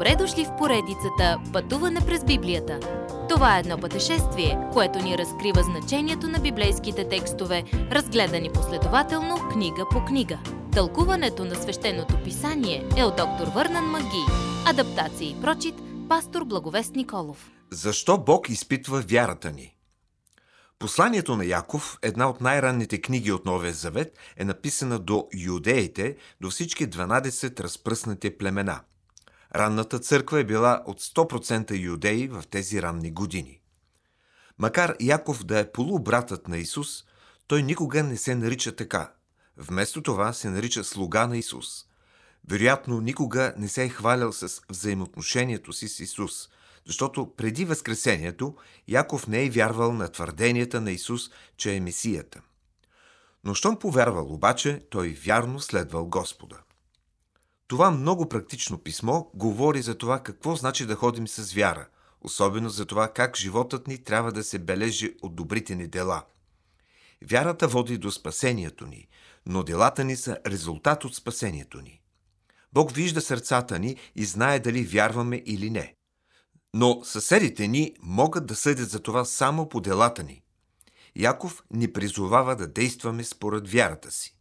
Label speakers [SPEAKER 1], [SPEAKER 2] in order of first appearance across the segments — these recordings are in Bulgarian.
[SPEAKER 1] Добре дошли в поредицата Пътуване през Библията. Това е едно пътешествие, което ни разкрива значението на библейските текстове, разгледани последователно книга по книга. Тълкуването на свещеното писание е от доктор Върнан Маги. Адаптация и прочит, пастор Благовест Николов.
[SPEAKER 2] Защо Бог изпитва вярата ни? Посланието на Яков, една от най-ранните книги от Новия Завет, е написана до юдеите, до всички 12 разпръснати племена. Ранната църква е била от 100% юдеи в тези ранни години. Макар Яков да е полубратът на Исус, той никога не се нарича така. Вместо това се нарича слуга на Исус. Вероятно, никога не се е хвалял с взаимоотношението си с Исус – защото преди Възкресението Яков не е вярвал на твърденията на Исус, че е Месията. Но щом повярвал обаче, той вярно следвал Господа. Това много практично писмо говори за това какво значи да ходим с вяра, особено за това как животът ни трябва да се бележи от добрите ни дела. Вярата води до спасението ни, но делата ни са резултат от спасението ни. Бог вижда сърцата ни и знае дали вярваме или не. Но съседите ни могат да съдят за това само по делата ни. Яков ни призовава да действаме според вярата си.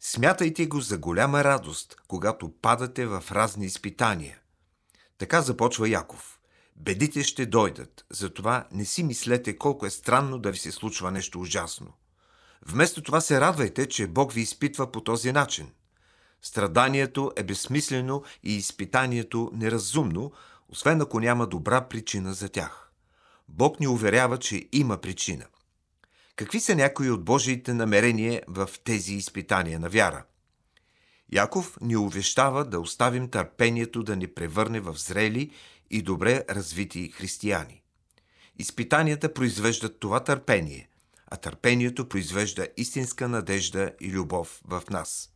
[SPEAKER 2] Смятайте го за голяма радост, когато падате в разни изпитания. Така започва Яков. Бедите ще дойдат, затова не си мислете колко е странно да ви се случва нещо ужасно. Вместо това се радвайте, че Бог ви изпитва по този начин. Страданието е безсмислено и изпитанието неразумно, освен ако няма добра причина за тях. Бог ни уверява, че има причина. Какви са някои от Божиите намерения в тези изпитания на вяра? Яков ни увещава да оставим търпението да ни превърне в зрели и добре развити християни. Изпитанията произвеждат това търпение, а търпението произвежда истинска надежда и любов в нас.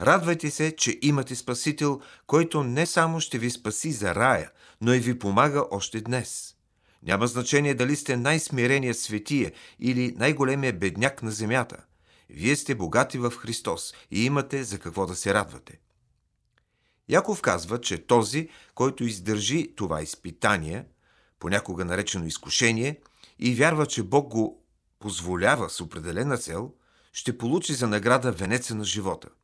[SPEAKER 2] Радвайте се, че имате Спасител, който не само ще ви спаси за рая, но и ви помага още днес. Няма значение дали сте най-смирения светия или най-големия бедняк на земята. Вие сте богати в Христос и имате за какво да се радвате. Яков казва, че този, който издържи това изпитание, понякога наречено изкушение, и вярва, че Бог го позволява с определена цел, ще получи за награда венеца на живота –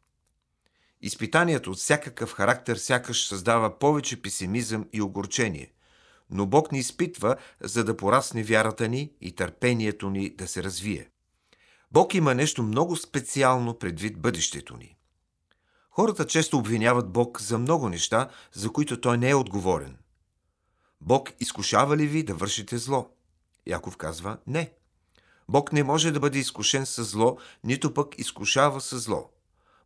[SPEAKER 2] Изпитанието от всякакъв характер сякаш създава повече песимизъм и огорчение. Но Бог ни изпитва, за да порасне вярата ни и търпението ни да се развие. Бог има нещо много специално предвид бъдещето ни. Хората често обвиняват Бог за много неща, за които Той не е отговорен. Бог изкушава ли ви да вършите зло? Яков казва не. Бог не може да бъде изкушен с зло, нито пък изкушава с зло.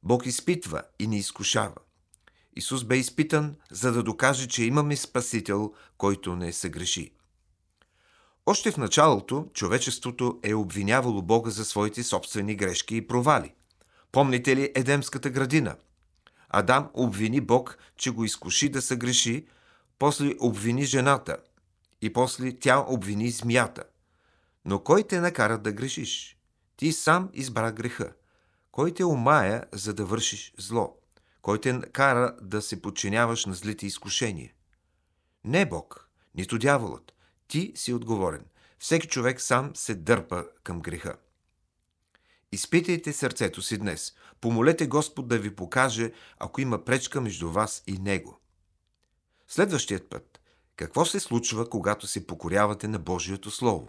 [SPEAKER 2] Бог изпитва и ни изкушава. Исус бе изпитан, за да докаже, че имаме Спасител, който не се греши. Още в началото човечеството е обвинявало Бога за своите собствени грешки и провали. Помните ли Едемската градина? Адам обвини Бог, че го изкуши да се греши, после обвини жената и после тя обвини змията. Но кой те накара да грешиш? Ти сам избра греха. Кой те умая, за да вършиш зло? Кой те кара да се подчиняваш на злите изкушения? Не Бог, нито дяволът. Ти си отговорен. Всеки човек сам се дърпа към греха. Изпитайте сърцето си днес. Помолете Господ да ви покаже, ако има пречка между вас и Него. Следващият път. Какво се случва, когато се покорявате на Божието Слово?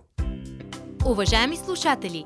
[SPEAKER 1] Уважаеми слушатели!